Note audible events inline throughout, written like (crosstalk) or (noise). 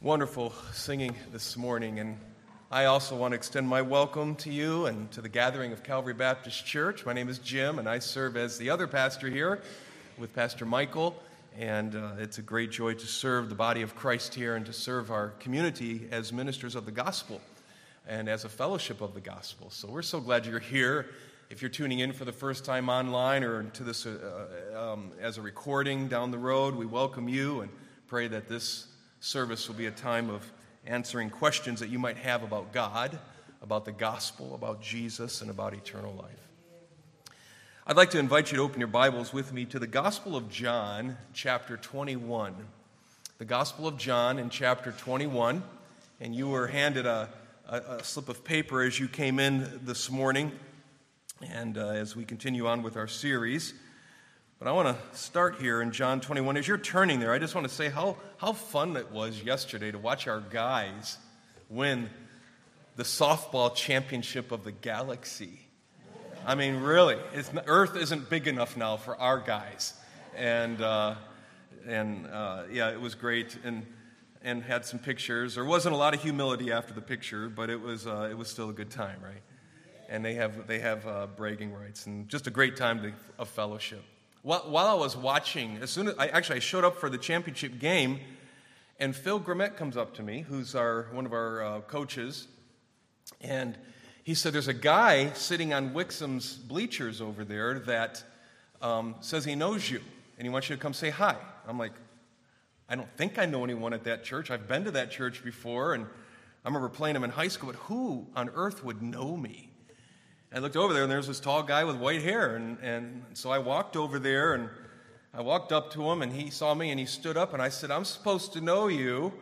Wonderful singing this morning, and I also want to extend my welcome to you and to the gathering of Calvary Baptist Church. My name is Jim, and I serve as the other pastor here with Pastor Michael. And uh, it's a great joy to serve the body of Christ here and to serve our community as ministers of the gospel and as a fellowship of the gospel. So we're so glad you're here. If you're tuning in for the first time online or to this uh, um, as a recording down the road, we welcome you and pray that this service will be a time of answering questions that you might have about God, about the gospel, about Jesus, and about eternal life. I'd like to invite you to open your Bibles with me to the Gospel of John, chapter 21. The Gospel of John in chapter 21, and you were handed a, a, a slip of paper as you came in this morning, and uh, as we continue on with our series. But I want to start here in John 21. As you're turning there, I just want to say how, how fun it was yesterday to watch our guys win the softball championship of the galaxy. I mean, really, Earth isn't big enough now for our guys. And, uh, and uh, yeah, it was great. And, and had some pictures. There wasn't a lot of humility after the picture, but it was, uh, it was still a good time, right? And they have, they have uh, bragging rights and just a great time of fellowship. While I was watching, as soon as I actually I showed up for the championship game, and Phil Grimmett comes up to me, who's our one of our uh, coaches, and he said, "There's a guy sitting on Wixom's bleachers over there that um, says he knows you, and he wants you to come say hi." I'm like, "I don't think I know anyone at that church. I've been to that church before, and I remember playing him in high school. But who on earth would know me?" I looked over there, and there's this tall guy with white hair. And, and so I walked over there, and I walked up to him, and he saw me, and he stood up, and I said, I'm supposed to know you.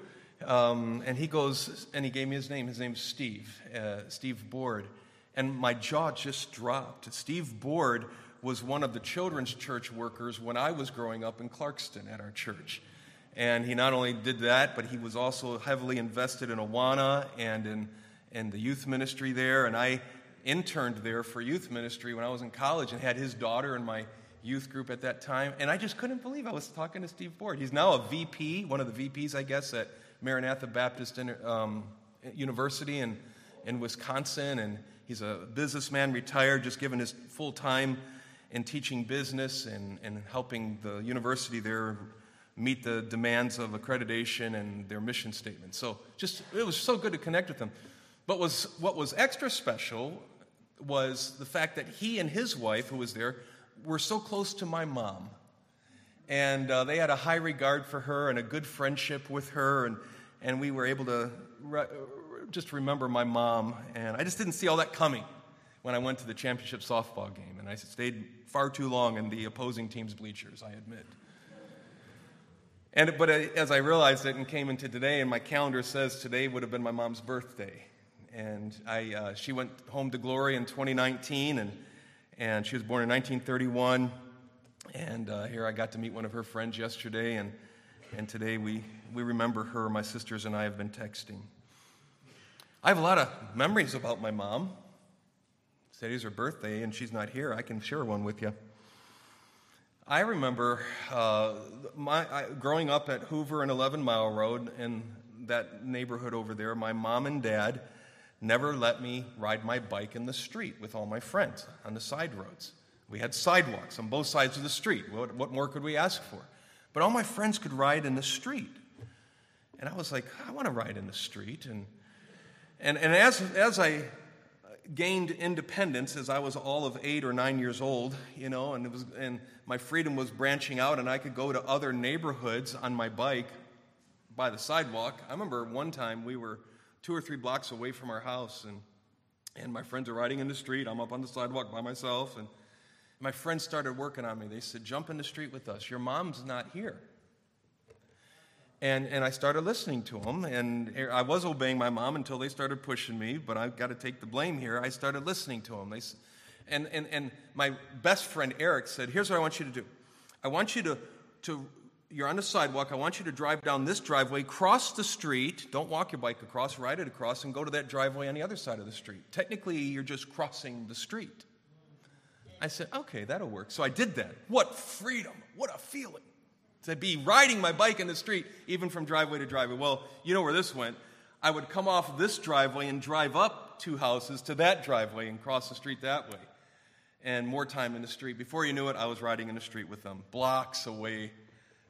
Um, and he goes, and he gave me his name. His name's Steve, uh, Steve Board. And my jaw just dropped. Steve Board was one of the children's church workers when I was growing up in Clarkston at our church. And he not only did that, but he was also heavily invested in Awana and in, in the youth ministry there. And I interned there for youth ministry when I was in college and had his daughter in my youth group at that time. And I just couldn't believe I was talking to Steve Ford. He's now a VP, one of the VPs, I guess, at Maranatha Baptist um, University in, in Wisconsin. And he's a businessman, retired, just given his full time in teaching business and, and helping the university there meet the demands of accreditation and their mission statement. So just it was so good to connect with him. But was what was extra special was the fact that he and his wife, who was there, were so close to my mom. And uh, they had a high regard for her and a good friendship with her. And, and we were able to re- just remember my mom. And I just didn't see all that coming when I went to the championship softball game. And I stayed far too long in the opposing team's bleachers, I admit. And, but as I realized it and came into today, and my calendar says today would have been my mom's birthday and I, uh, she went home to glory in 2019, and, and she was born in 1931. And uh, here I got to meet one of her friends yesterday, and, and today we, we remember her. My sisters and I have been texting. I have a lot of memories about my mom. Today's her birthday, and she's not here. I can share one with you. I remember uh, my, I, growing up at Hoover and 11 Mile Road in that neighborhood over there. My mom and dad never let me ride my bike in the street with all my friends on the side roads. We had sidewalks on both sides of the street. What, what more could we ask for? But all my friends could ride in the street. And I was like, I want to ride in the street. And, and, and as, as I gained independence, as I was all of eight or nine years old, you know, and, it was, and my freedom was branching out, and I could go to other neighborhoods on my bike by the sidewalk. I remember one time we were two or three blocks away from our house, and, and my friends are riding in the street. I'm up on the sidewalk by myself, and my friends started working on me. They said, Jump in the street with us. Your mom's not here. And, and I started listening to them, and I was obeying my mom until they started pushing me, but I've got to take the blame here. I started listening to them. They, and, and, and my best friend Eric said, Here's what I want you to do I want you to, to you're on the sidewalk. I want you to drive down this driveway, cross the street. Don't walk your bike across, ride it across, and go to that driveway on the other side of the street. Technically, you're just crossing the street. I said, okay, that'll work. So I did that. What freedom! What a feeling to be riding my bike in the street, even from driveway to driveway. Well, you know where this went. I would come off this driveway and drive up two houses to that driveway and cross the street that way. And more time in the street. Before you knew it, I was riding in the street with them, blocks away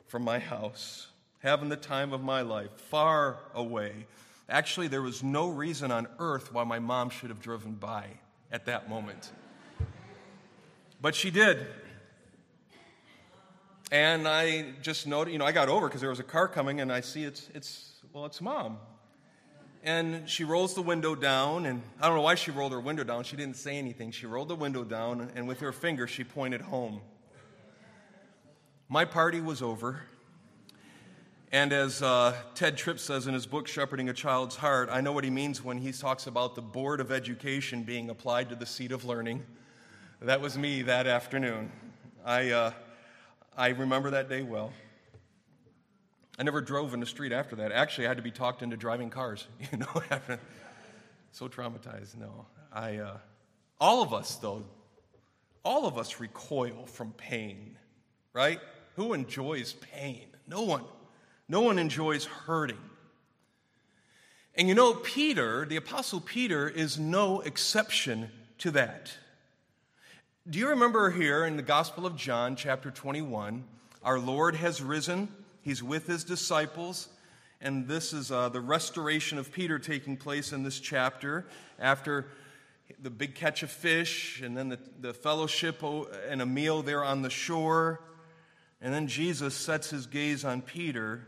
from my house, having the time of my life, far away. Actually, there was no reason on earth why my mom should have driven by at that moment. But she did. And I just noted, you know, I got over because there was a car coming and I see it's, it's, well, it's mom. And she rolls the window down, and I don't know why she rolled her window down. She didn't say anything. She rolled the window down, and with her finger, she pointed home. My party was over. And as uh, Tedd Tripp says in his book, Shepherding a Child's Heart, I know what he means when he talks about the Board of Education being applied to the seat of learning. That was me that afternoon. I, uh, I remember that day well. I never drove in the street after that. Actually, I had to be talked into driving cars, (laughs) you know, so traumatized. No, I, uh, all of us, though, all of us recoil from pain, right? Who enjoys pain? No one. No one enjoys hurting. And you know, Peter, the Apostle Peter, is no exception to that. Do you remember here in the Gospel of John, chapter 21, our Lord has risen, he's with his disciples, and this is uh, the restoration of Peter taking place in this chapter after the big catch of fish, and then the, the fellowship and a meal there on the shore. And then Jesus sets his gaze on Peter,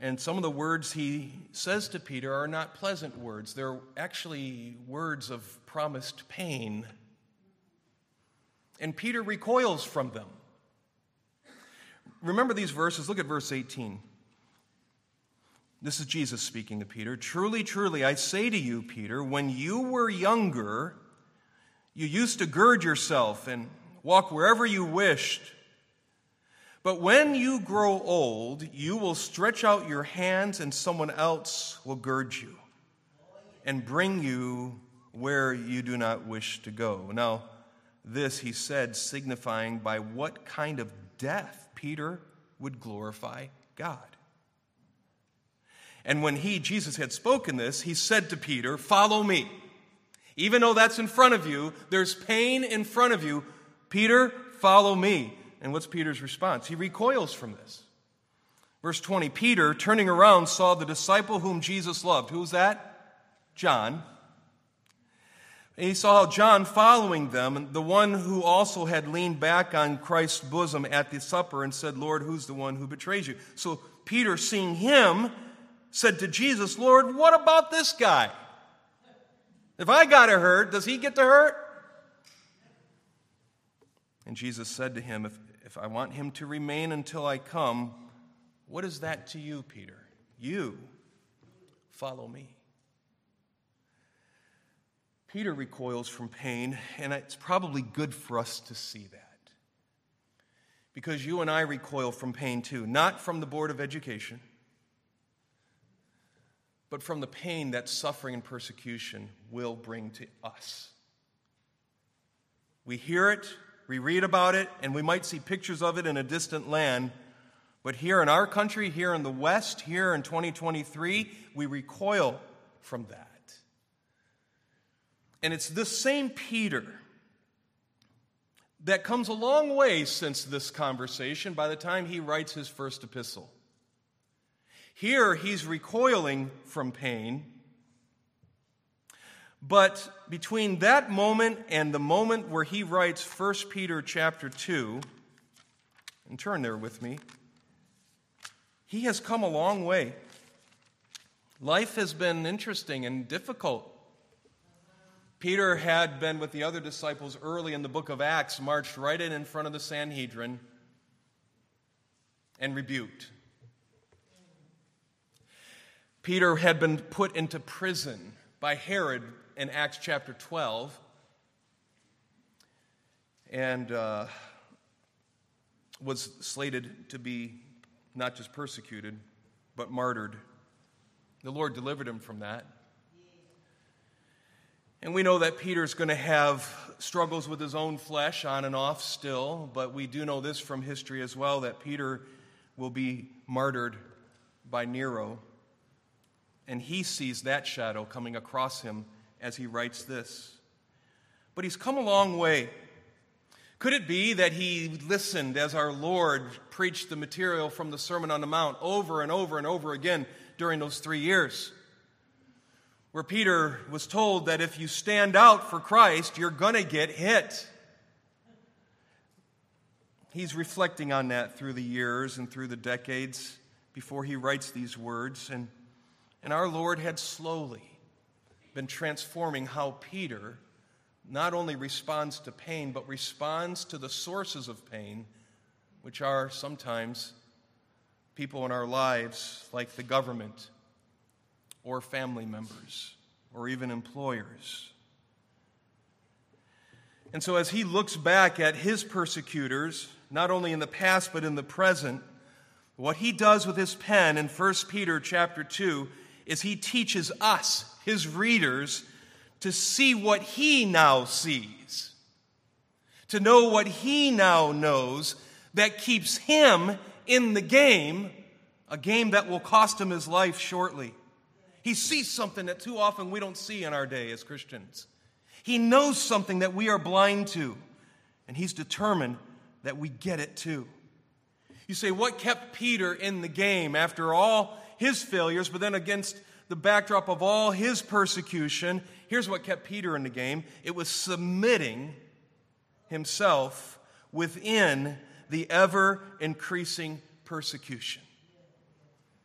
and some of the words he says to Peter are not pleasant words. They're actually words of promised pain and Peter recoils from them. Remember these verses. Look at verse 18. This is Jesus speaking to Peter. Truly, truly, I say to you, Peter, when you were younger, you used to gird yourself and walk wherever you wished. But when you grow old, you will stretch out your hands, and someone else will gird you and bring you where you do not wish to go. Now, this he said, signifying by what kind of death Peter would glorify God. And when he, Jesus, had spoken this, he said to Peter, Follow me. Even though that's in front of you, there's pain in front of you. Peter, follow me. And what's Peter's response? He recoils from this. Verse 20 Peter, turning around, saw the disciple whom Jesus loved. Who's that? John and he saw John following them, the one who also had leaned back on Christ's bosom at the supper and said, Lord, who's the one who betrays you? So Peter, seeing him, said to Jesus, Lord, what about this guy? If I got to hurt, does he get to hurt? And Jesus said to him, if, if I want him to remain until I come, what is that to you, Peter? You follow me. Peter recoils from pain, and it's probably good for us to see that. Because you and I recoil from pain too, not from the Board of Education, but from the pain that suffering and persecution will bring to us. We hear it, we read about it, and we might see pictures of it in a distant land. But here in our country, here in the West, here in 2023, we recoil from that. And it's this same Peter that comes a long way since this conversation by the time he writes his first epistle. Here he's recoiling from pain. But between that moment and the moment where he writes 1 Peter chapter 2, and turn there with me, he has come a long way. Life has been interesting and difficult Peter had been with the other disciples early in the book of Acts, marched right in in front of the Sanhedrin and rebuked. Peter had been put into prison by Herod in Acts chapter 12 and uh, was slated to be not just persecuted, but martyred. The Lord delivered him from that. And we know that Peter's going to have struggles with his own flesh on and off still, but we do know this from history as well that Peter will be martyred by Nero. And he sees that shadow coming across him as he writes this. But he's come a long way. Could it be that he listened as our Lord preached the material from the Sermon on the Mount over and over and over again during those three years? Where Peter was told that if you stand out for Christ, you're going to get hit. He's reflecting on that through the years and through the decades before he writes these words. And, and our Lord had slowly been transforming how Peter not only responds to pain, but responds to the sources of pain, which are sometimes people in our lives, like the government or family members or even employers. And so, as he looks back at his persecutors, not only in the past but in the present, what he does with his pen in 1 Peter chapter 2 is he teaches us, his readers, to see what he now sees, to know what he now knows that keeps him in the game, a game that will cost him his life shortly. He sees something that too often we don't see in our day as Christians. He knows something that we are blind to, and he's determined that we get it too. You say, what kept Peter in the game after all his failures, but then against the backdrop of all his persecution, here's what kept Peter in the game it was submitting himself within the ever increasing persecution.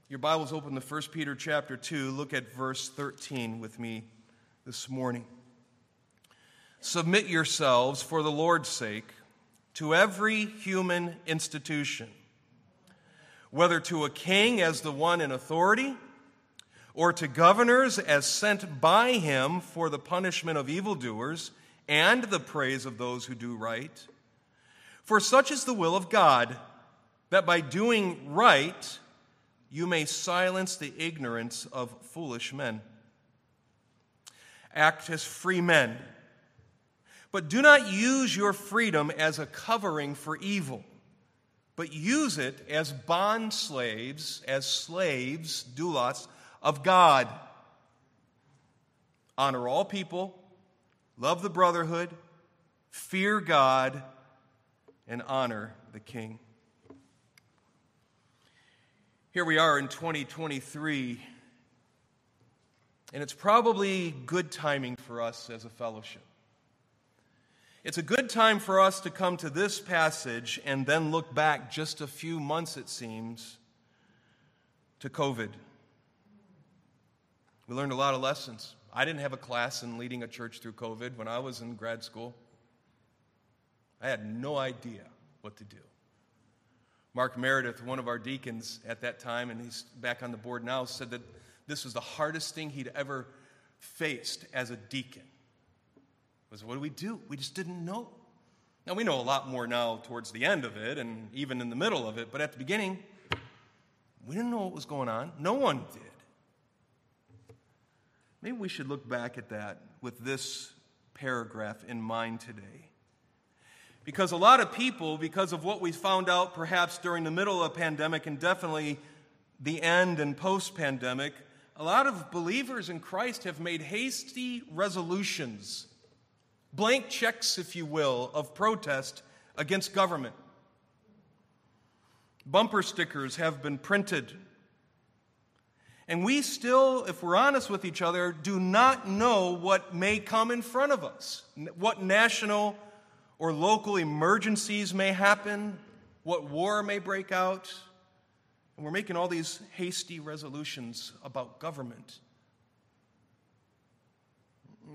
Your Bible's open to 1 Peter chapter 2. Look at verse 13 with me this morning. Submit yourselves for the Lord's sake to every human institution, whether to a king as the one in authority or to governors as sent by him for the punishment of evildoers and the praise of those who do right. For such is the will of God, that by doing right you may silence the ignorance of foolish men. Act as free men, but do not use your freedom as a covering for evil, but use it as bond slaves, as slaves, doulos, of God. Honor all people, love the brotherhood, fear God, and honor the king. Here we are in 2023, and it's probably good timing for us as a fellowship. It's a good time for us to come to this passage and then look back just a few months, it seems, to COVID. We learned a lot of lessons. I didn't have a class in leading a church through COVID when I was in grad school. I had no idea what to do. Mark Meredith, one of our deacons at that time, and he's back on the board now, said that this was the hardest thing he'd ever faced as a deacon. Was what do we do? We just didn't know. Now we know a lot more now towards the end of it and even in the middle of it, but at the beginning, we didn't know what was going on. No one did. Maybe we should look back at that with this paragraph in mind today. Because a lot of people, because of what we found out perhaps during the middle of a pandemic and definitely the end and post pandemic, a lot of believers in Christ have made hasty resolutions, blank checks, if you will, of protest against government. Bumper stickers have been printed and we still, if we're honest with each other, do not know what may come in front of us, what national or local emergencies may happen, what war may break out. And we're making all these hasty resolutions about government.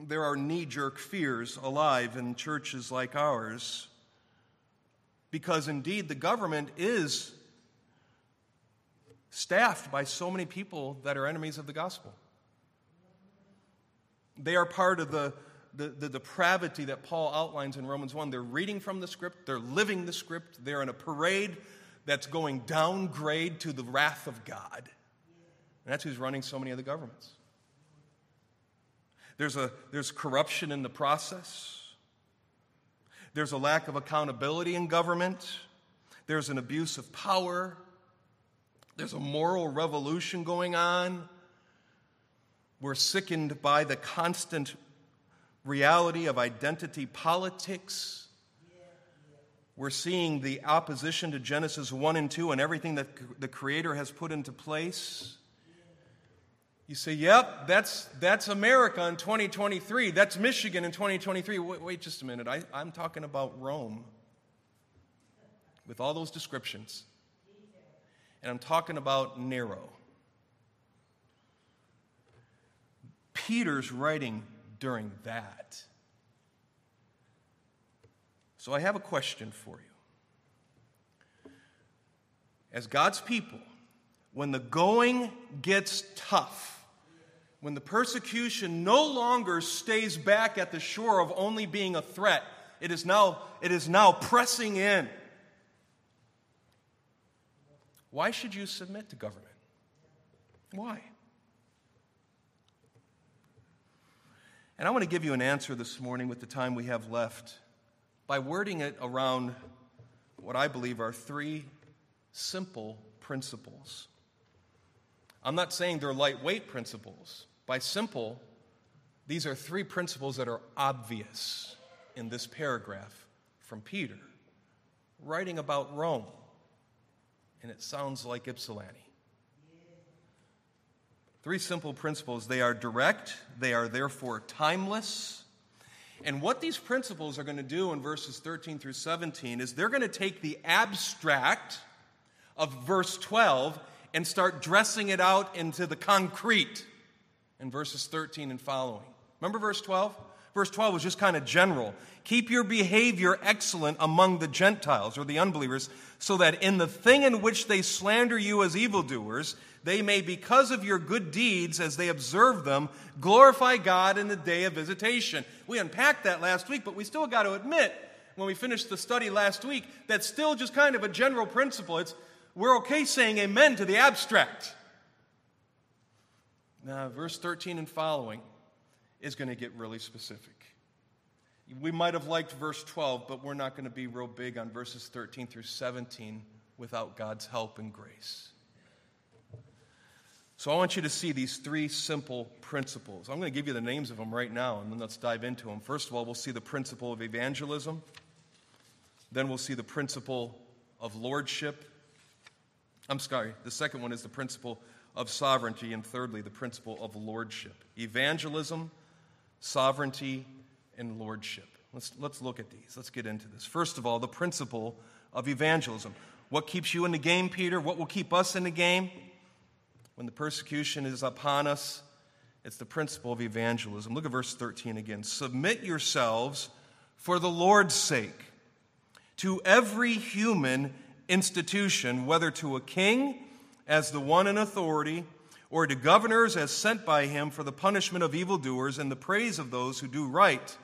There are knee jerk fears alive in churches like ours because indeed the government is staffed by so many people that are enemies of the gospel. They are part of the, the, the, depravity that Paul outlines in Romans 1. They're reading from the script, they're living the script, they're in a parade that's going downgrade to the wrath of God. And that's who's running so many of the governments. There's, a, there's corruption in the process. There's a lack of accountability in government. There's an abuse of power. There's a moral revolution going on. We're sickened by the constant reality of identity politics. We're seeing the opposition to Genesis 1 and 2 and everything that the Creator has put into place. You say, yep, that's, that's America in 2023. That's Michigan in 2023. Wait, wait just a minute. I, I'm talking about Rome with all those descriptions. And I'm talking about Nero. Peter's writing during that. So I have a question for you. As God's people, when the going gets tough, when the persecution no longer stays back at the shore of only being a threat, it is now, it is now pressing in. Why should you submit to government? Why? And I want to give you an answer this morning with the time we have left by wording it around what I believe are three simple principles. I'm not saying they're lightweight principles. By simple, these are three principles that are obvious in this paragraph from Peter, writing about Rome. And it sounds like Ypsilanti. Three simple principles. They are direct, they are therefore timeless. And what these principles are going to do in verses 13 through 17 is they're going to take the abstract of verse 12 and start dressing it out into the concrete in verses 13 and following. Remember verse 12? Verse 12 was just kind of general. Keep your behavior excellent among the Gentiles or the unbelievers, so that in the thing in which they slander you as evildoers, they may, because of your good deeds as they observe them, glorify God in the day of visitation. We unpacked that last week, but we still got to admit, when we finished the study last week, that's still just kind of a general principle. It's we're okay saying amen to the abstract. Now, verse 13 and following is going to get really specific. We might have liked verse 12, but we're not going to be real big on verses 13 through 17 without God's help and grace. So I want you to see these three simple principles. I'm going to give you the names of them right now, and then let's dive into them. First of all, we'll see the principle of evangelism. Then we'll see the principle of lordship. I'm sorry, the second one is the principle of sovereignty. And thirdly, the principle of lordship. Evangelism, sovereignty, and lordship. Let's, let's look at these. Let's get into this. First of all, the principle of evangelism. What keeps you in the game, Peter? What will keep us in the game? when the persecution is upon us, it's the principle of evangelism. Look at verse 13 again. Submit yourselves for the Lord's sake to every human institution, whether to a king as the one in authority, or to governors as sent by him for the punishment of evildoers and the praise of those who do right.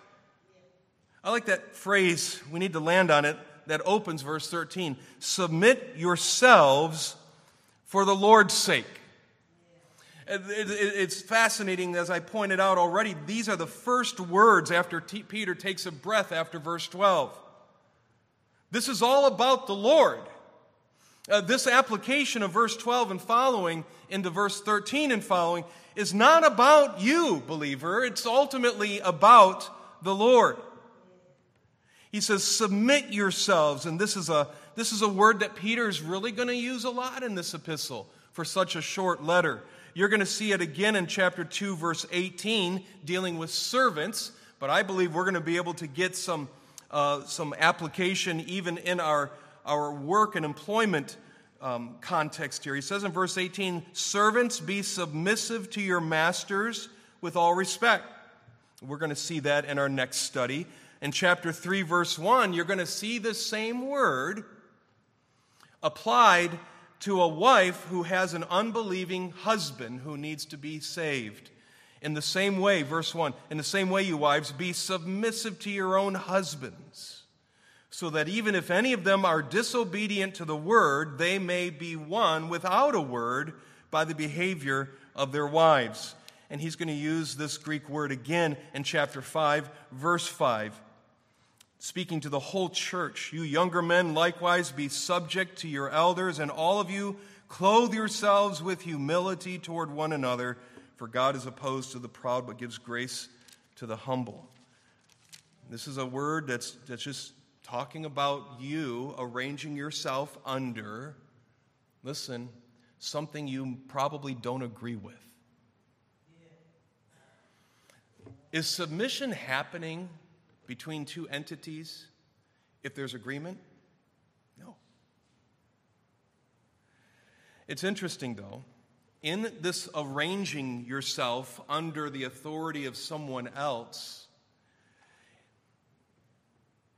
I like that phrase, we need to land on it, that opens verse 13. Submit yourselves for the Lord's sake. It's fascinating, as I pointed out already, these are the first words after Peter takes a breath after verse 12. This is all about the Lord. Uh, this application of verse 12 and following into verse 13 and following is not about you, believer. It's ultimately about the Lord. He says, Submit yourselves. And this is a, this is a word that Peter is really going to use a lot in this epistle for such a short letter. You're going to see it again in chapter 2, verse 18, dealing with servants. But I believe we're going to be able to get some, uh, some application even in our, our work and employment um, context here. He says in verse 18, Servants, be submissive to your masters with all respect. We're going to see that in our next study. In chapter 3, verse 1, you're going to see the same word applied to a wife who has an unbelieving husband who needs to be saved. In the same way, verse 1, in the same way, you wives, be submissive to your own husbands, so that even if any of them are disobedient to the word, they may be won without a word by the behavior of their wives. And he's going to use this Greek word again in chapter 5, verse 5 speaking to the whole church. You younger men, likewise, be subject to your elders, and all of you, Clothe yourselves with humility toward one another, for God is opposed to the proud but gives grace to the humble. This is a word that's, that's just talking about you arranging yourself under, listen, something you probably don't agree with. Is submission happening between two entities if there's agreement? No. It's interesting, though, in this arranging yourself under the authority of someone else,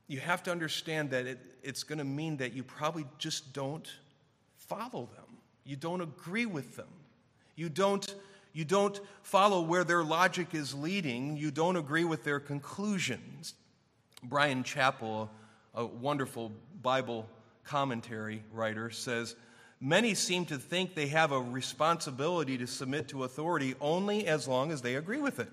you have to understand that it, it's going to mean that you probably just don't follow them. You don't agree with them. You don't, you don't follow where their logic is leading. You don't agree with their conclusions. Brian Chapell, a wonderful Bible commentary writer, says Many seem to think they have a responsibility to submit to authority only as long as they agree with it,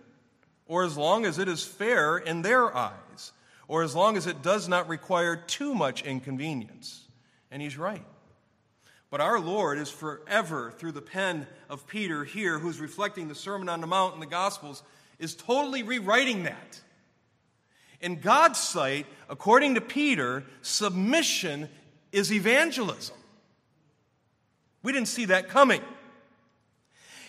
or as long as it is fair in their eyes, or as long as it does not require too much inconvenience. And he's right. But our Lord is forever, through the pen of Peter here, who's reflecting the Sermon on the Mount in the Gospels, is totally rewriting that. In God's sight, according to Peter, submission is evangelism. We didn't see that coming.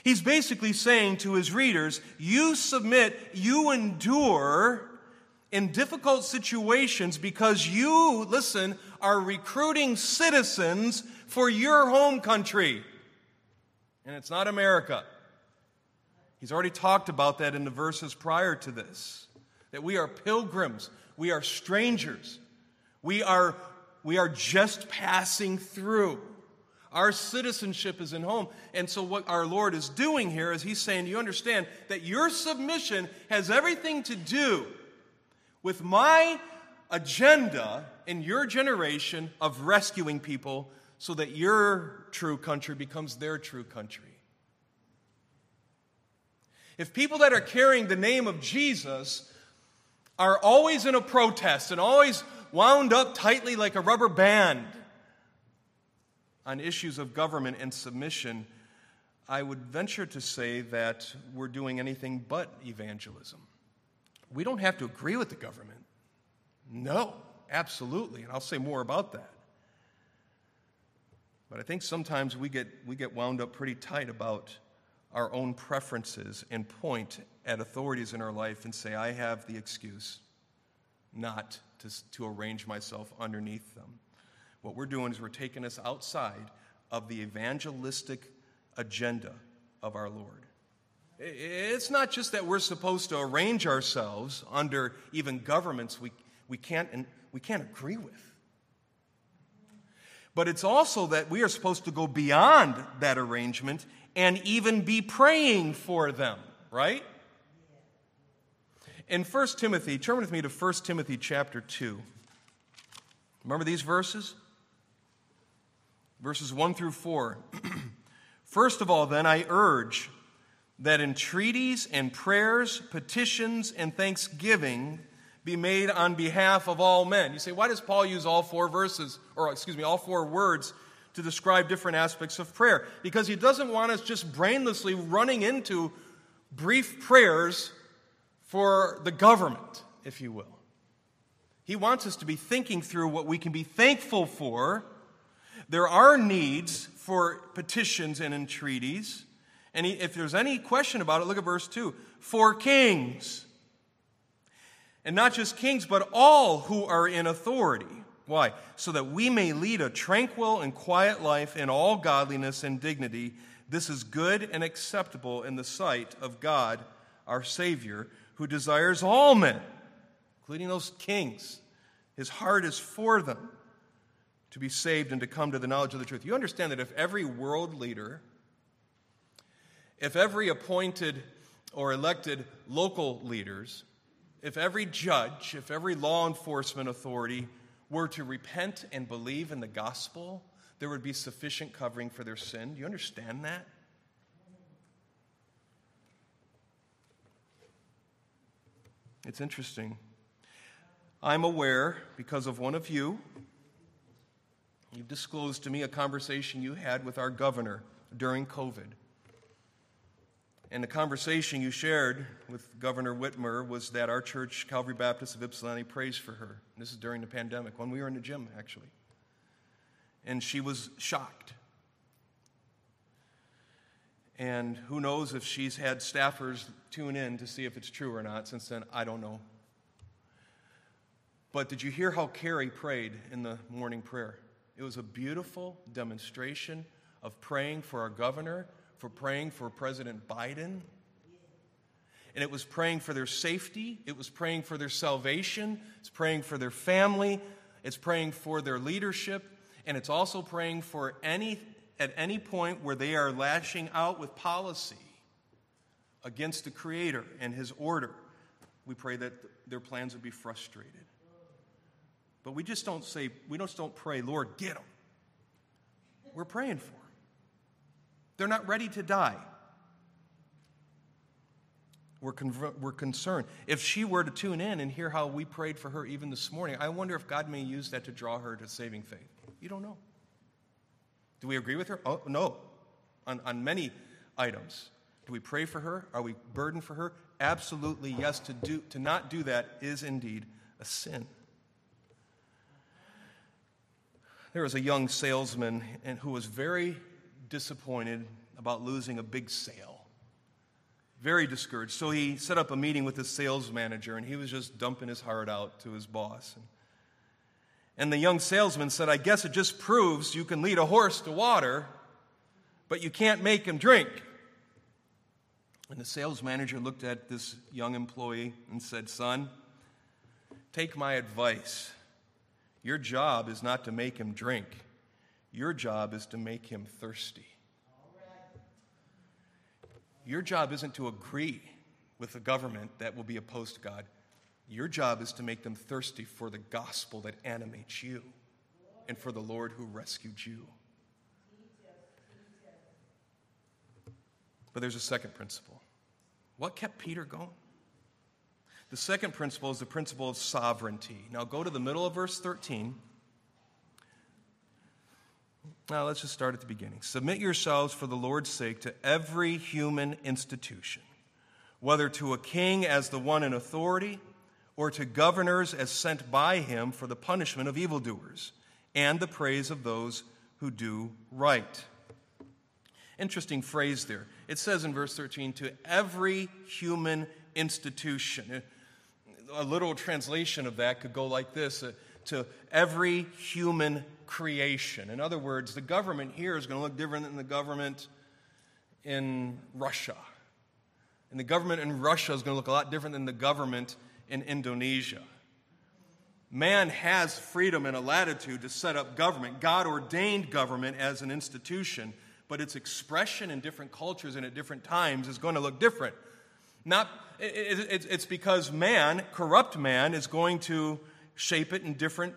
He's basically saying to his readers, You submit, you endure in difficult situations because you, listen, are recruiting citizens for your home country. And it's not America. He's already talked about that in the verses prior to this that we are pilgrims, we are strangers, we are, we are just passing through. Our citizenship is in home. And so, what our Lord is doing here is He's saying, You understand that your submission has everything to do with my agenda in your generation of rescuing people so that your true country becomes their true country. If people that are carrying the name of Jesus are always in a protest and always wound up tightly like a rubber band on issues of government and submission, I would venture to say that we're doing anything but evangelism. We don't have to agree with the government. No, absolutely. And I'll say more about that. But I think sometimes we get, we get wound up pretty tight about our own preferences and point at authorities in our life and say, I have the excuse not to, to arrange myself underneath them. What we're doing is we're taking us outside of the evangelistic agenda of our Lord. It's not just that we're supposed to arrange ourselves under even governments we, we, can't, we can't agree with. But it's also that we are supposed to go beyond that arrangement and even be praying for them, right? In 1 Timothy, turn with me to 1 Timothy chapter 2. Remember these verses? Verses 1 through 4. (clears throat) First of all, then, I urge that entreaties and prayers, petitions, and thanksgiving be made on behalf of all men. You say, why does Paul use all four verses, or excuse me, all four words to describe different aspects of prayer? Because he doesn't want us just brainlessly running into brief prayers for the government, if you will. He wants us to be thinking through what we can be thankful for. There are needs for petitions and entreaties. And if there's any question about it, look at verse 2 for kings and not just kings, but all who are in authority. Why? So that we may lead a tranquil and quiet life in all godliness and dignity. This is good and acceptable in the sight of God, our Savior, who desires all men, including those kings. His heart is for them to be saved and to come to the knowledge of the truth. You understand that if every world leader, if every appointed or elected local leaders, if every judge, if every law enforcement authority were to repent and believe in the gospel, there would be sufficient covering for their sin. Do you understand that? It's interesting. I'm aware, because of one of you, You've disclosed to me a conversation you had with our governor during COVID. And the conversation you shared with Governor Whitmer was that our church, Calvary Baptist of Ypsilanti, prays for her. This is during the pandemic, when we were in the gym, actually. And she was shocked. And who knows if she's had staffers tune in to see if it's true or not. Since then, I don't know. But did you hear how Carrie prayed in the morning prayer? It was a beautiful demonstration of praying for our governor, for praying for President Biden. And it was praying for their safety, it was praying for their salvation, it's praying for their family, it's praying for their leadership, and it's also praying for any at any point where they are lashing out with policy against the creator and his order. We pray that their plans would be frustrated. But we just don't say, we just don't pray, Lord, get them. We're praying for them. They're not ready to die. We're, we're concerned. If she were to tune in and hear how we prayed for her even this morning, I wonder if God may use that to draw her to saving faith. You don't know. Do we agree with her? Oh, no. On, on many items. Do we pray for her? Are we burdened for her? Absolutely, yes. To, do, to not do that is indeed a sin. There was a young salesman and who was very disappointed about losing a big sale. Very discouraged. So he set up a meeting with his sales manager and he was just dumping his heart out to his boss. And the young salesman said, I guess it just proves you can lead a horse to water, but you can't make him drink. And the sales manager looked at this young employee and said, Son, take my advice. Your job is not to make him drink, your job is to make him thirsty. Your job isn't to agree with the government that will be opposed to God. Your job is to make them thirsty for the gospel that animates you and for the Lord who rescued you. But there's a second principle. What kept Peter going? The second principle is the principle of sovereignty. Now go to the middle of verse 13. Now let's just start at the beginning. Submit yourselves for the Lord's sake to every human institution, whether to a king as the one in authority, or to governors as sent by him for the punishment of evildoers, and the praise of those who do right. Interesting phrase there. It says in verse 13, to every human institution a literal translation of that could go like this uh, to every human creation. In other words, the government here is going to look different than the government in Russia. And the government in Russia is going to look a lot different than the government in Indonesia. Man has freedom and a latitude to set up government. God ordained government as an institution, but its expression in different cultures and at different times is going to look different. Not, it's because man, corrupt man, is going to shape it in different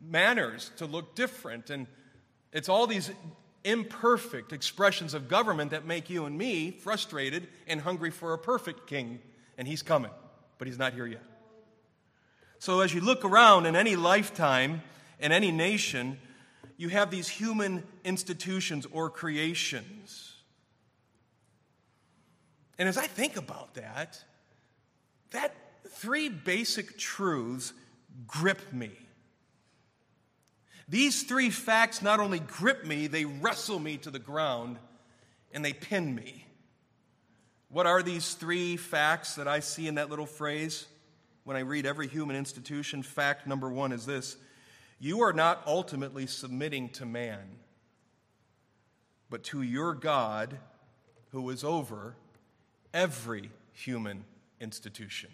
manners to look different. And it's all these imperfect expressions of government that make you and me frustrated and hungry for a perfect king. And he's coming, but he's not here yet. So as you look around in any lifetime, in any nation, you have these human institutions or creations and as I think about that, that three basic truths grip me. These three facts not only grip me, they wrestle me to the ground and they pin me. What are these three facts that I see in that little phrase when I read every human institution? Fact number one is this you are not ultimately submitting to man, but to your God who is over every human institution.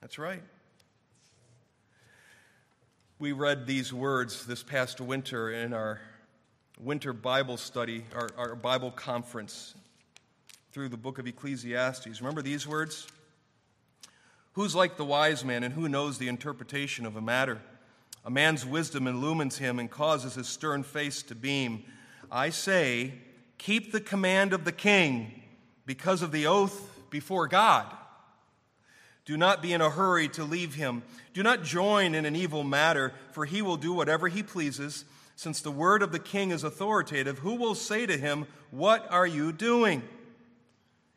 That's right. We read these words this past winter in our winter Bible study, our, our Bible conference through the book of Ecclesiastes. Remember these words? Who's like the wise man and who knows the interpretation of a matter? A man's wisdom illumines him and causes his stern face to beam. I say, keep the command of the king because of the oath before God. Do not be in a hurry to leave him. Do not join in an evil matter, for he will do whatever he pleases. Since the word of the king is authoritative, who will say to him, What are you doing?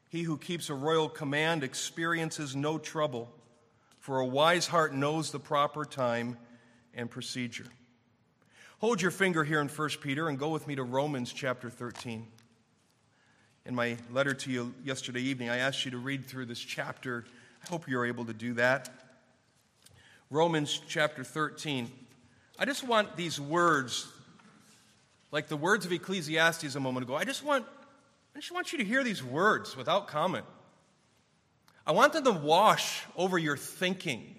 He who keeps a royal command experiences no trouble, for a wise heart knows the proper time and procedure. Hold your finger here in 1 Peter and go with me to Romans chapter 13. In my letter to you yesterday evening, I asked you to read through this chapter I hope you're able to do that. Romans chapter 13. I just want these words, like the words of Ecclesiastes a moment ago, I just want, I just want you to hear these words without comment. I want them to wash over your thinking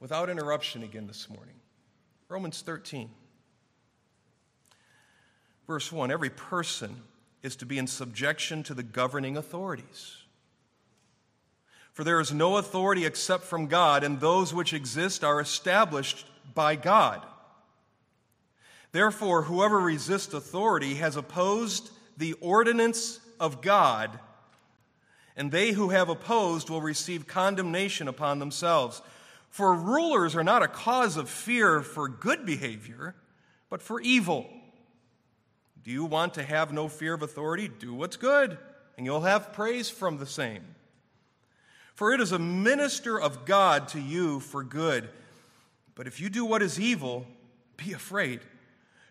without interruption again this morning. Romans 13, verse 1 Every person is to be in subjection to the governing authorities. For there is no authority except from God, and those which exist are established by God. Therefore, whoever resists authority has opposed the ordinance of God, and they who have opposed will receive condemnation upon themselves. For rulers are not a cause of fear for good behavior, but for evil. Do you want to have no fear of authority? Do what's good, and you'll have praise from the same for it is a minister of God to you for good. But if you do what is evil, be afraid,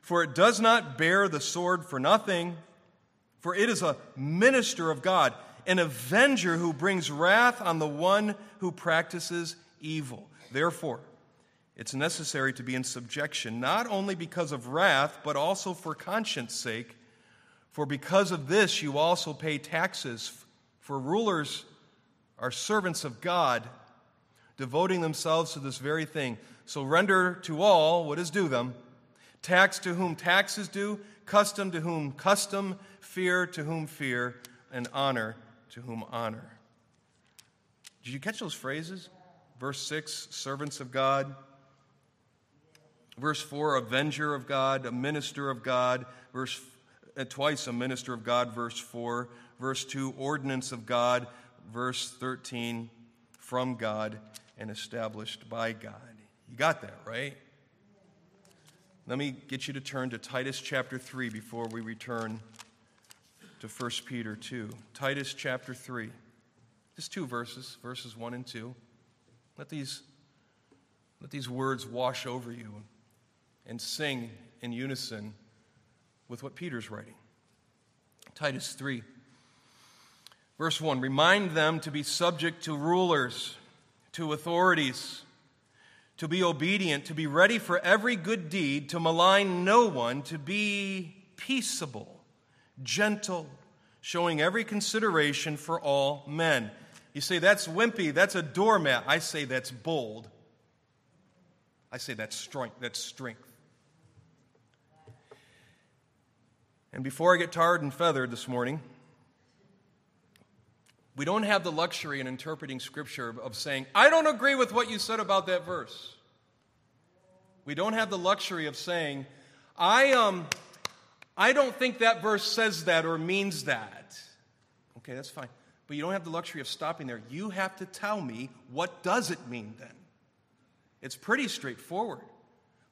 for it does not bear the sword for nothing, for it is a minister of God, an avenger who brings wrath on the one who practices evil. Therefore, it's necessary to be in subjection, not only because of wrath, but also for conscience sake. For because of this, you also pay taxes, for rulers are servants of God, devoting themselves to this very thing. So render to all what is due them tax to whom tax is due, custom to whom custom, fear to whom fear, and honor to whom honor. Did you catch those phrases? Verse 6, servants of God. Verse 4, avenger of God, a minister of God. Verse uh, twice a minister of God, verse 4. Verse 2, ordinance of God verse 13, from God and established by God. You got that, right? Let me get you to turn to Titus chapter 3 before we return to 1 Peter 2. Titus chapter 3. Just two verses, verses 1 and 2. Let these, let these words wash over you and sing in unison with what Peter's writing. Titus 3. Verse 1 Remind them to be subject to rulers, to authorities, to be obedient, to be ready for every good deed, to malign no one, to be peaceable, gentle, showing every consideration for all men. You say that's wimpy, that's a doormat. I say that's bold. I say that's strength, that's strength. And before I get tarred and feathered this morning, we don't have the luxury in interpreting Scripture of saying, I don't agree with what you said about that verse. We don't have the luxury of saying, I, um, I don't think that verse says that or means that. Okay, that's fine. But you don't have the luxury of stopping there. You have to tell me what does it mean then? It's pretty straightforward.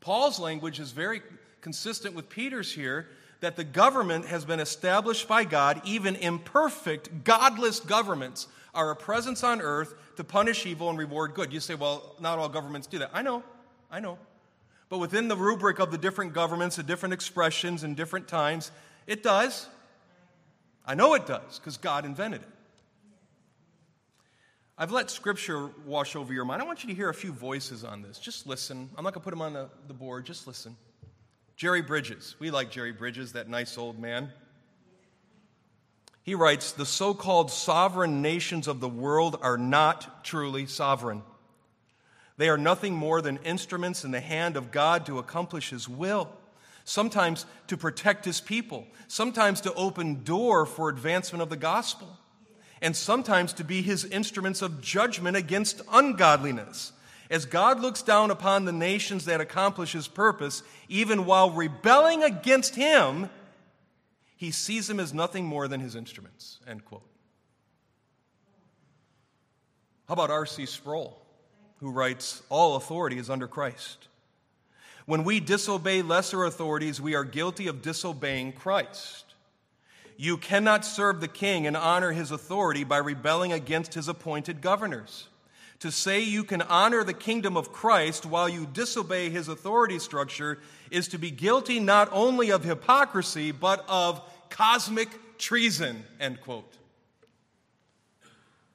Paul's language is very consistent with Peter's here that the government has been established by God, even imperfect, godless governments are a presence on earth to punish evil and reward good. You say, well, not all governments do that. I know, I know. But within the rubric of the different governments, the different expressions, and different times, it does. I know it does because God invented it. I've let scripture wash over your mind. I want you to hear a few voices on this. Just listen. I'm not going to put them on the, the board. Just listen. Jerry Bridges. We like Jerry Bridges, that nice old man. He writes The so called sovereign nations of the world are not truly sovereign. They are nothing more than instruments in the hand of God to accomplish His will, sometimes to protect His people, sometimes to open door for advancement of the gospel, and sometimes to be His instruments of judgment against ungodliness. As God looks down upon the nations that accomplish his purpose, even while rebelling against him, he sees them as nothing more than his instruments. End quote. How about R.C. Sproul, who writes, All authority is under Christ. When we disobey lesser authorities, we are guilty of disobeying Christ. You cannot serve the king and honor his authority by rebelling against his appointed governors. To say you can honor the kingdom of Christ while you disobey his authority structure is to be guilty not only of hypocrisy, but of cosmic treason, end quote.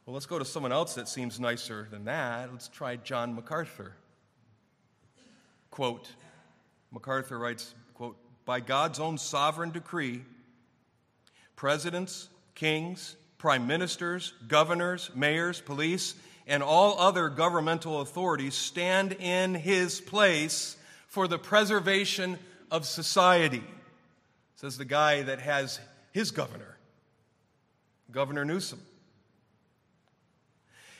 Well, let's go to someone else that seems nicer than that. Let's try John MacArthur. Quote, MacArthur writes, quote, by God's own sovereign decree, presidents, kings, prime ministers, governors, mayors, police, and all other governmental authorities stand in his place for the preservation of society, says the guy that has his governor, Governor Newsom.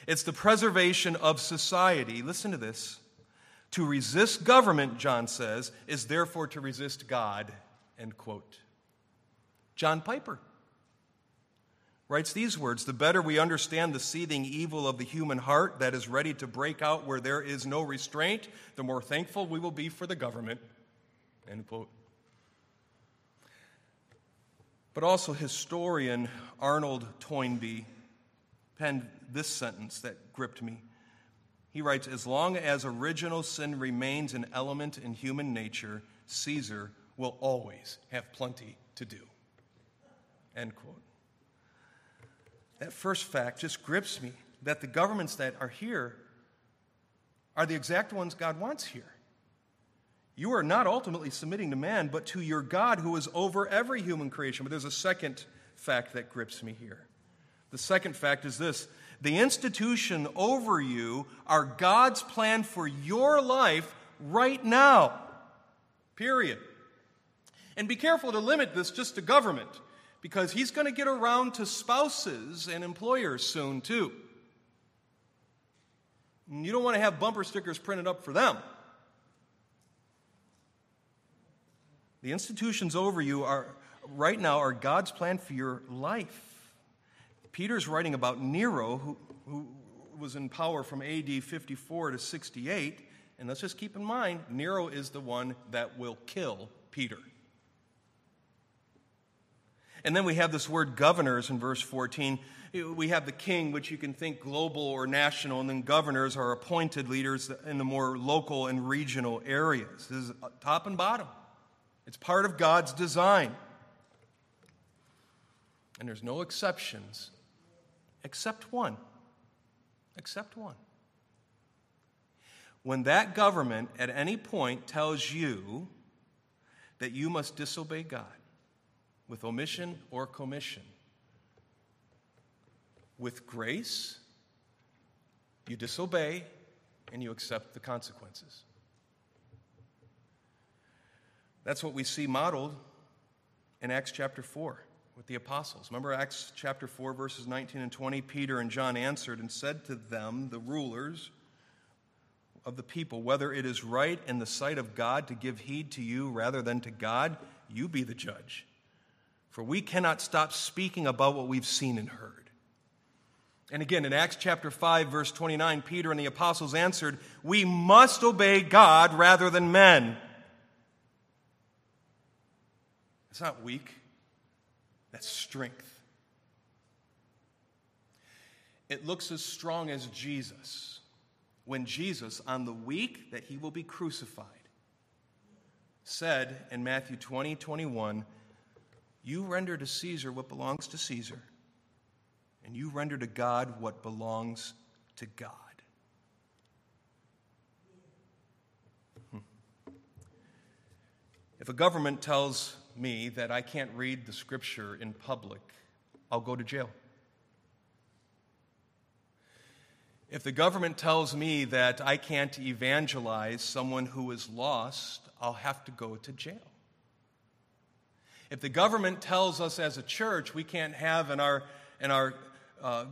It's the preservation of society. Listen to this. To resist government, John says, is therefore to resist God. End quote. John Piper writes these words The better we understand the seething evil of the human heart that is ready to break out where there is no restraint, the more thankful we will be for the government. End quote. But also, historian Arnold Toynbee penned this sentence that gripped me. He writes As long as original sin remains an element in human nature, Caesar will always have plenty to do. End quote. That first fact just grips me that the governments that are here are the exact ones God wants here. You are not ultimately submitting to man, but to your God who is over every human creation. But there's a second fact that grips me here. The second fact is this the institution over you are God's plan for your life right now. Period. And be careful to limit this just to government because he's going to get around to spouses and employers soon, too. And you don't want to have bumper stickers printed up for them. The institutions over you are right now are God's plan for your life. Peter's writing about Nero, who, who was in power from AD 54 to 68. And let's just keep in mind, Nero is the one that will kill Peter. And then we have this word governors in verse 14. We have the king, which you can think global or national, and then governors are appointed leaders in the more local and regional areas. This is top and bottom. It's part of God's design. And there's no exceptions except one. Except one. When that government at any point tells you that you must disobey God, with omission or commission. With grace, you disobey and you accept the consequences. That's what we see modeled in Acts chapter 4 with the apostles. Remember Acts chapter 4, verses 19 and 20? Peter and John answered and said to them, the rulers of the people, whether it is right in the sight of God to give heed to you rather than to God, you be the judge. For we cannot stop speaking about what we've seen and heard. And again, in Acts chapter 5, verse 29, Peter and the apostles answered, We must obey God rather than men. It's not weak, that's strength. It looks as strong as Jesus when Jesus, on the week that he will be crucified, said in Matthew 20, 21, you render to Caesar what belongs to Caesar, and you render to God what belongs to God. Hmm. If a government tells me that I can't read the scripture in public, I'll go to jail. If the government tells me that I can't evangelize someone who is lost, I'll have to go to jail. If the government tells us as a church we can't have in our, in our uh,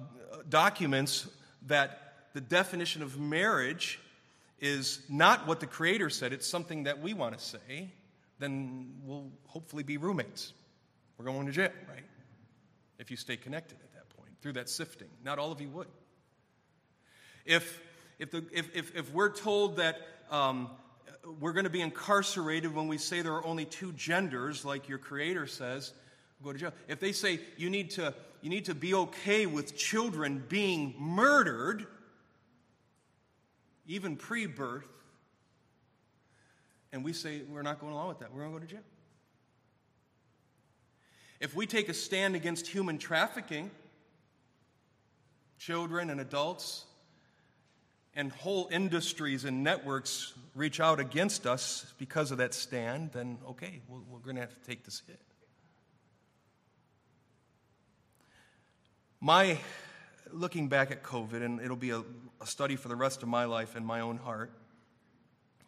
documents that the definition of marriage is not what the Creator said, it's something that we want to say, then we'll hopefully be roommates. We're going to jail, right? If you stay connected at that point through that sifting. Not all of you would. If, if, the, if, if, if we're told that um, we're going to be incarcerated when we say there are only two genders, like your creator says, go to jail. If they say you need to, you need to be okay with children being murdered, even pre birth, and we say we're not going along with that, we're going to go to jail. If we take a stand against human trafficking, children and adults, and whole industries and networks reach out against us because of that stand, then okay, we we are going to have to take this hit. My looking back at COVID, and it'll be a, a study for the rest of my life in my own heart.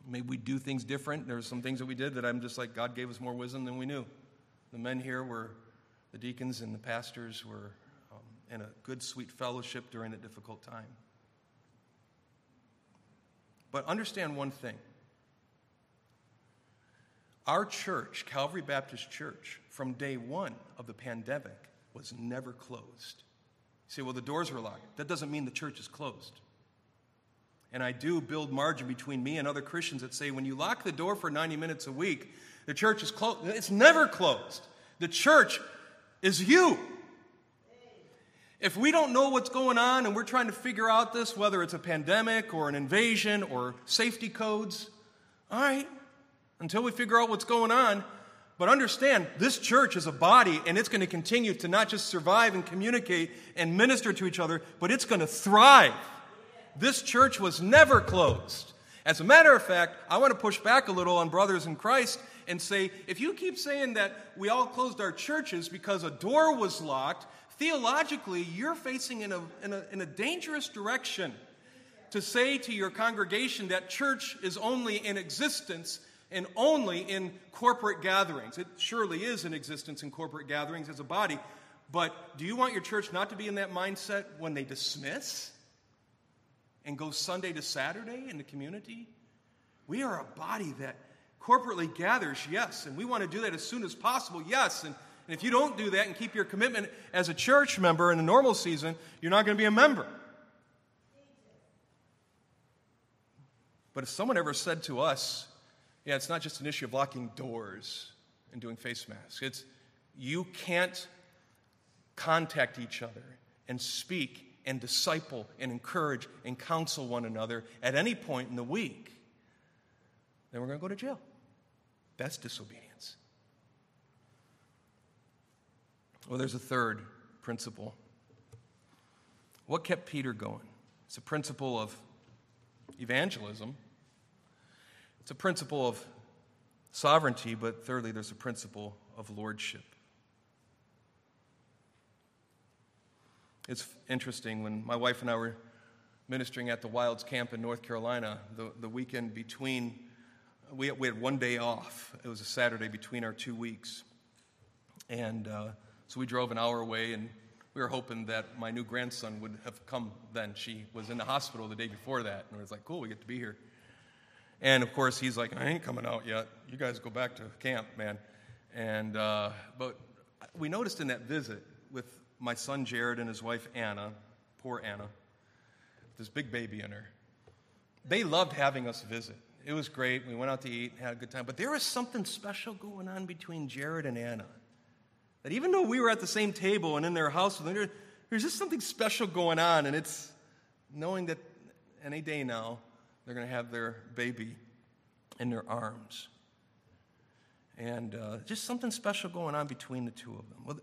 Maybe we do things different. There's some things that we did that I'm just like, God gave us more wisdom than we knew. The men here were, the deacons and the pastors were um, in a good, sweet fellowship during a difficult time. But understand one thing our church, Calvary Baptist Church, from day one of the pandemic, was never closed. You say, well, the doors were locked. That doesn't mean the church is closed. And I do build margin between me and other Christians that say when you lock the door for 90 minutes a week, the church is closed. It's never closed. The church is you. If we don't know what's going on and we're trying to figure out this, whether it's a pandemic or an invasion or safety codes, all right, until we figure out what's going on. But understand, this church is a body and it's going to continue to not just survive and communicate and minister to each other, but it's going to thrive. This church was never closed. As a matter of fact, I want to push back a little on brothers in Christ and say if you keep saying that we all closed our churches because a door was locked, theologically, you're facing in a, in a, in a dangerous direction to say to your congregation that church is only in existence and only in corporate gatherings. It surely is in existence in corporate gatherings as a body, but do you want your church not to be in that mindset when they dismiss and go Sunday to Saturday in the community? We are a body that corporately gathers, yes, and we want to do that as soon as possible, yes, and and if you don't do that and keep your commitment as a church member in a normal season, you're not going to be a member. But if someone ever said to us, yeah, it's not just an issue of locking doors and doing face masks, it's you can't contact each other and speak and disciple and encourage and counsel one another at any point in the week, then we're going to go to jail. That's disobedience. Well, there's a third principle. What kept Peter going? It's a principle of evangelism, it's a principle of sovereignty, but thirdly, there's a principle of lordship. It's interesting when my wife and I were ministering at the Wilds Camp in North Carolina, the, the weekend between, we, we had one day off. It was a Saturday between our two weeks. And uh, so we drove an hour away, and we were hoping that my new grandson would have come then. She was in the hospital the day before that, and I was like, cool, we get to be here. And of course, he's like, I ain't coming out yet. You guys go back to camp, man. And, uh, but we noticed in that visit with my son Jared and his wife Anna, poor Anna, this big baby in her, they loved having us visit. It was great. We went out to eat, had a good time. But there was something special going on between Jared and Anna. That even though we were at the same table and in their house there's just something special going on, and it's knowing that any day now they're going to have their baby in their arms. And uh, just something special going on between the two of them. Well,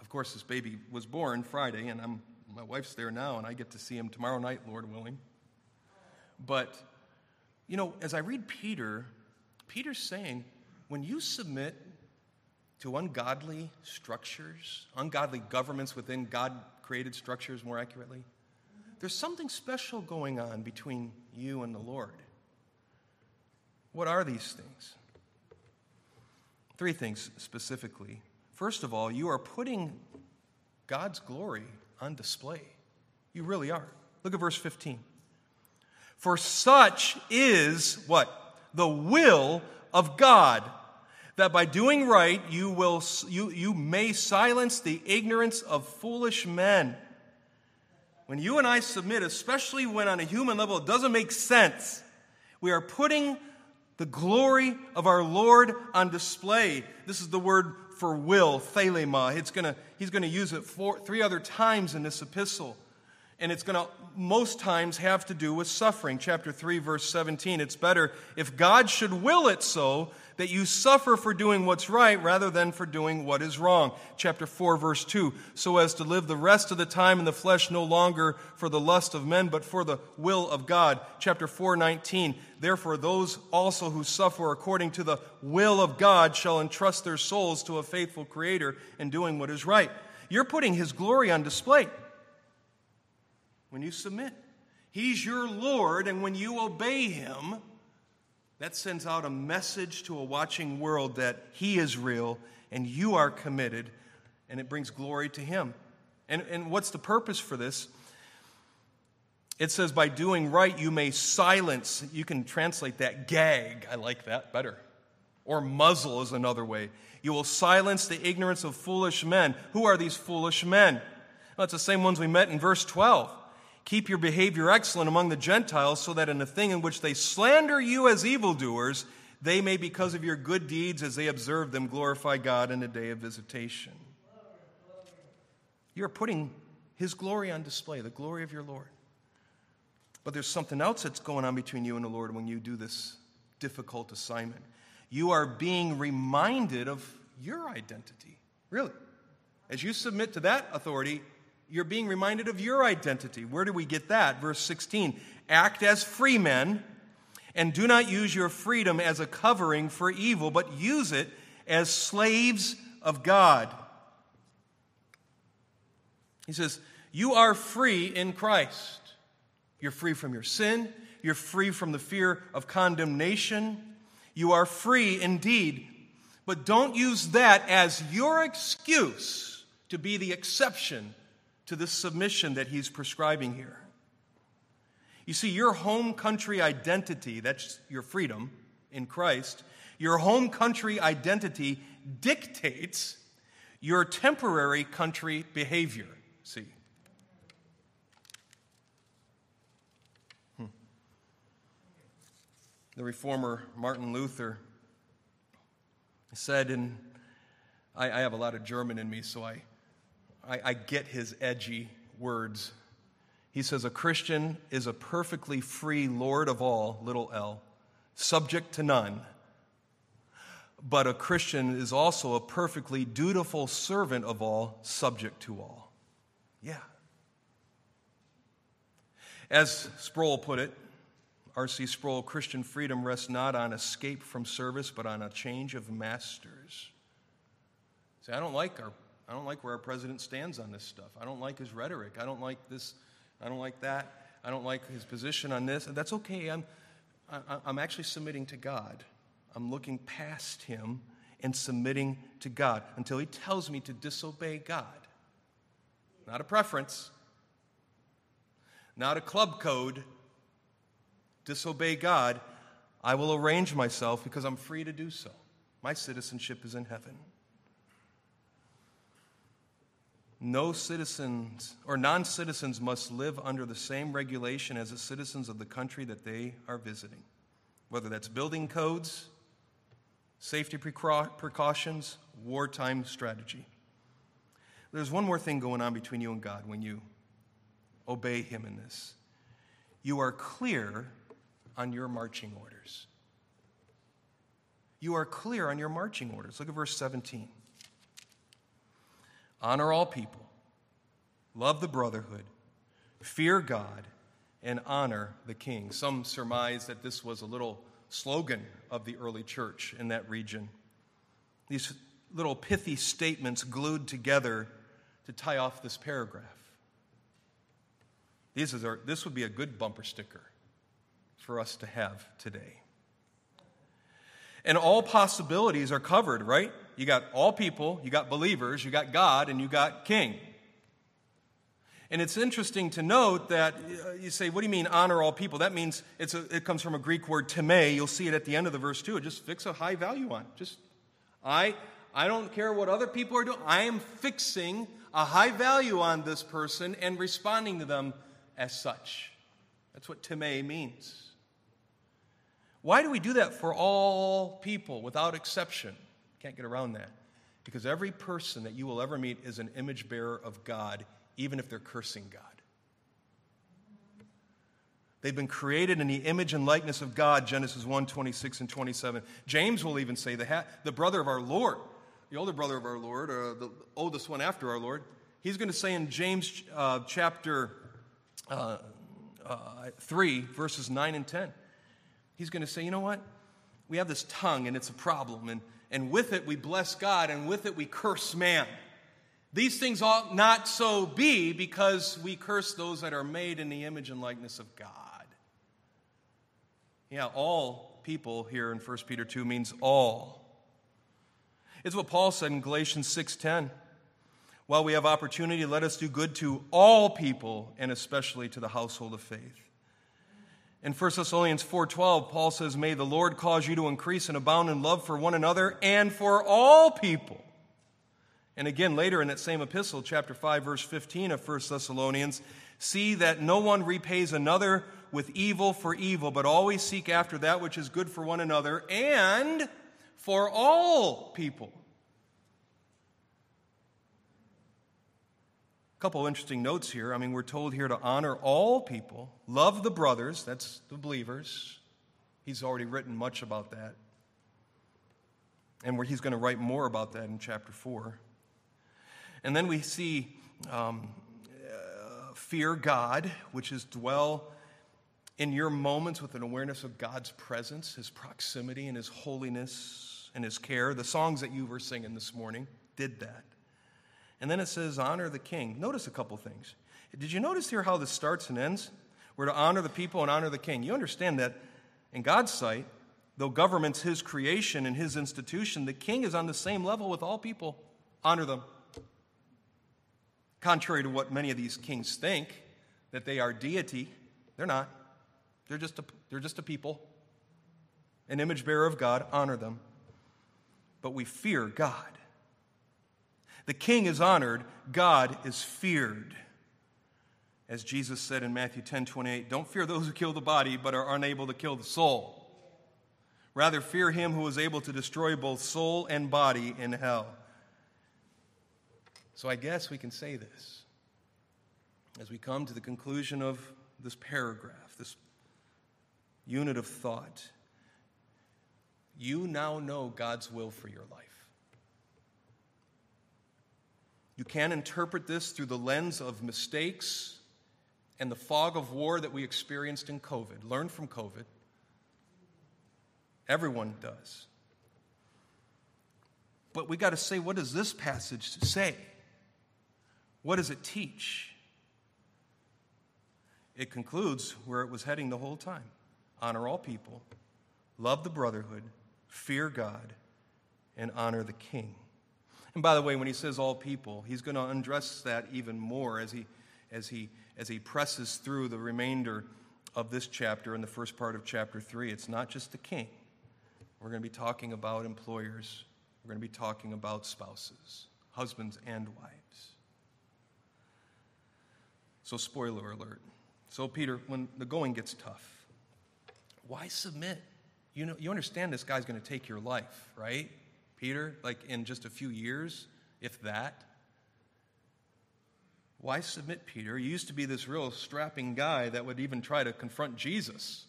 of course, this baby was born Friday, and I'm, my wife's there now, and I get to see him tomorrow night, Lord willing. But, you know, as I read Peter, Peter's saying, when you submit to ungodly structures, ungodly governments within God created structures, more accurately. There's something special going on between you and the Lord. What are these things? Three things specifically. First of all, you are putting God's glory on display. You really are. Look at verse 15. For such is what? The will of God that by doing right you, will, you, you may silence the ignorance of foolish men. when you and I submit, especially when on a human level it doesn't make sense, we are putting the glory of our Lord on display. This is the word for will, thelema. It's gonna, he's going to use it four, three other times in this epistle. And it's going to most times have to do with suffering. Chapter 3, verse 17. It's better if God should will it so that you suffer for doing what's right rather than for doing what is wrong. Chapter 4, verse 2. So as to live the rest of the time in the flesh no longer for the lust of men, but for the will of God. Chapter 4, 19. Therefore, those also who suffer according to the will of God shall entrust their souls to a faithful Creator in doing what is right. You're putting His glory on display when you submit. He's your Lord, and when you obey Him, that sends out a message to a watching world that He is real and you are committed, and it brings glory to Him. And, and what's the purpose for this? It says, by doing right, you may silence, you can translate that gag. I like that better. Or muzzle is another way. You will silence the ignorance of foolish men. Who are these foolish men? Well, it's the same ones we met in verse 12. Keep your behavior excellent among the Gentiles, so that in a thing in which they slander you as evildoers, they may, because of your good deeds as they observe them, glorify God in the day of visitation. You're putting His glory on display, the glory of your Lord. But there's something else that's going on between you and the Lord when you do this difficult assignment. You are being reminded of your identity. Really. As you submit to that authority, you're being reminded of your identity. Where do we get that? Verse 16 Act as free men, and do not use your freedom as a covering for evil, but use it as slaves of God. He says, You are free in Christ. You're free from your sin. You're free from the fear of condemnation. You are free indeed. But don't use that as your excuse to be the exception to this submission that he's prescribing here. You see, your home country identity, that's your freedom in Christ, your home country identity dictates your temporary country behavior. See? Hmm. The reformer Martin Luther said, and I, I have a lot of German in me, so I I, I get his edgy words. He says, A Christian is a perfectly free Lord of all, little l, subject to none. But a Christian is also a perfectly dutiful servant of all, subject to all. Yeah. As Sproul put it, R.C. Sproul, Christian freedom rests not on escape from service, but on a change of masters. See, I don't like our I don't like where our president stands on this stuff. I don't like his rhetoric. I don't like this. I don't like that. I don't like his position on this. That's okay. I'm, I, I'm actually submitting to God. I'm looking past him and submitting to God until he tells me to disobey God. Not a preference, not a club code. Disobey God. I will arrange myself because I'm free to do so. My citizenship is in heaven. No citizens or non citizens must live under the same regulation as the citizens of the country that they are visiting, whether that's building codes, safety precautions, wartime strategy. There's one more thing going on between you and God when you obey Him in this. You are clear on your marching orders. You are clear on your marching orders. Look at verse 17. Honor all people, love the brotherhood, fear God, and honor the king. Some surmise that this was a little slogan of the early church in that region. These little pithy statements glued together to tie off this paragraph. These are, this would be a good bumper sticker for us to have today. And all possibilities are covered, right? You got all people, you got believers, you got God, and you got King. And it's interesting to note that uh, you say, what do you mean honor all people? That means a, it comes from a Greek word time. You'll see it at the end of the verse too. Just fix a high value on. Just I I don't care what other people are doing. I am fixing a high value on this person and responding to them as such. That's what time means. Why do we do that for all people without exception? Can't get around that. Because every person that you will ever meet is an image bearer of God, even if they're cursing God. They've been created in the image and likeness of God, Genesis 1 26 and 27. James will even say, the, ha- the brother of our Lord, the older brother of our Lord, or the oldest one after our Lord, he's going to say in James uh, chapter uh, uh, 3, verses 9 and 10, he's going to say, you know what? We have this tongue and it's a problem, and, and with it we bless God, and with it we curse man. These things ought not so be because we curse those that are made in the image and likeness of God. Yeah, all people here in 1 Peter 2 means all. It's what Paul said in Galatians 6:10. While we have opportunity, let us do good to all people and especially to the household of faith. In 1 Thessalonians 4:12, Paul says, "May the Lord cause you to increase and abound in love for one another and for all people." And again later in that same epistle, chapter 5 verse 15 of 1 Thessalonians, see that no one repays another with evil for evil, but always seek after that which is good for one another and for all people. A couple interesting notes here. I mean, we're told here to honor all people, love the brothers, that's the believers. He's already written much about that. And where he's going to write more about that in chapter 4. And then we see um, uh, fear God, which is dwell in your moments with an awareness of God's presence, His proximity, and His holiness and His care. The songs that you were singing this morning did that. And then it says, honor the king. Notice a couple things. Did you notice here how this starts and ends? We're to honor the people and honor the king. You understand that in God's sight, though government's his creation and his institution, the king is on the same level with all people. Honor them. Contrary to what many of these kings think, that they are deity, they're not. They're just a, they're just a people, an image bearer of God. Honor them. But we fear God. The king is honored, God is feared. As Jesus said in Matthew 10 28, don't fear those who kill the body but are unable to kill the soul. Rather, fear him who is able to destroy both soul and body in hell. So I guess we can say this as we come to the conclusion of this paragraph, this unit of thought. You now know God's will for your life. You can interpret this through the lens of mistakes and the fog of war that we experienced in COVID. Learn from COVID. Everyone does. But we got to say, what does this passage say? What does it teach? It concludes where it was heading the whole time honor all people, love the brotherhood, fear God, and honor the king. And by the way, when he says all people, he's going to undress that even more as he, as he, as he presses through the remainder of this chapter and the first part of chapter 3. It's not just the king. We're going to be talking about employers, we're going to be talking about spouses, husbands and wives. So, spoiler alert. So, Peter, when the going gets tough, why submit? You know, you understand this guy's going to take your life, right? Peter, like in just a few years, if that. Why submit, Peter? You used to be this real strapping guy that would even try to confront Jesus.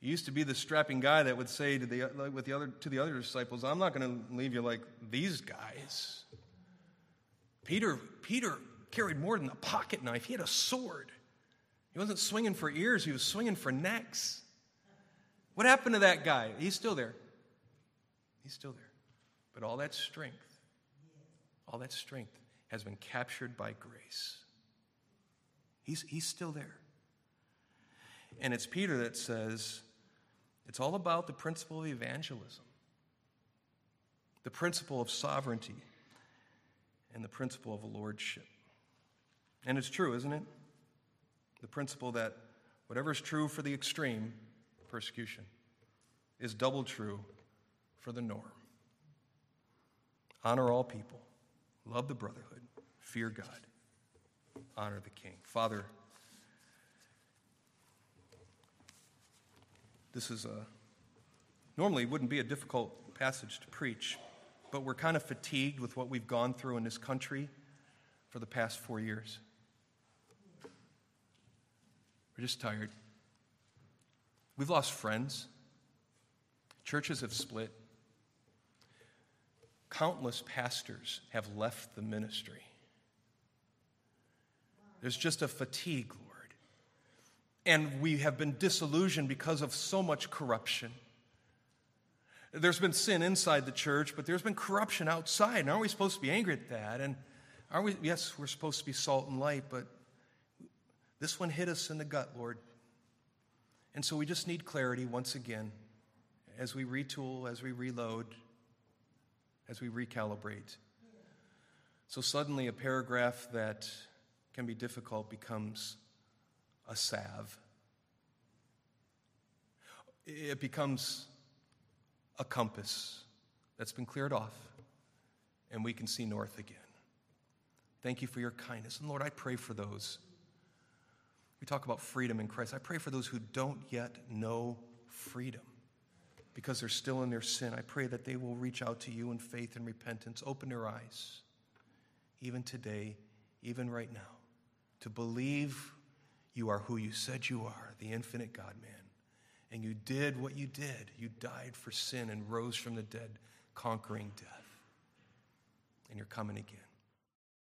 You used to be the strapping guy that would say to the, like with the other, to the other disciples, I'm not going to leave you like these guys. Peter, Peter carried more than a pocket knife, he had a sword. He wasn't swinging for ears, he was swinging for necks. What happened to that guy? He's still there. He's still there. But all that strength, all that strength has been captured by grace. He's, he's still there. And it's Peter that says it's all about the principle of evangelism, the principle of sovereignty, and the principle of lordship. And it's true, isn't it? the principle that whatever is true for the extreme, persecution, is double true for the norm. honor all people, love the brotherhood, fear God, honor the king. Father, this is a normally wouldn't be a difficult passage to preach, but we're kind of fatigued with what we've gone through in this country for the past four years. We're just tired. We've lost friends. Churches have split. Countless pastors have left the ministry. There's just a fatigue, Lord. And we have been disillusioned because of so much corruption. There's been sin inside the church, but there's been corruption outside. And aren't we supposed to be angry at that? And are we? Yes, we're supposed to be salt and light, but this one hit us in the gut, Lord. And so we just need clarity once again as we retool, as we reload, as we recalibrate. So suddenly, a paragraph that can be difficult becomes a salve. It becomes a compass that's been cleared off, and we can see north again. Thank you for your kindness. And Lord, I pray for those. We talk about freedom in Christ. I pray for those who don't yet know freedom because they're still in their sin. I pray that they will reach out to you in faith and repentance. Open their eyes, even today, even right now, to believe you are who you said you are, the infinite God man. And you did what you did. You died for sin and rose from the dead, conquering death. And you're coming again.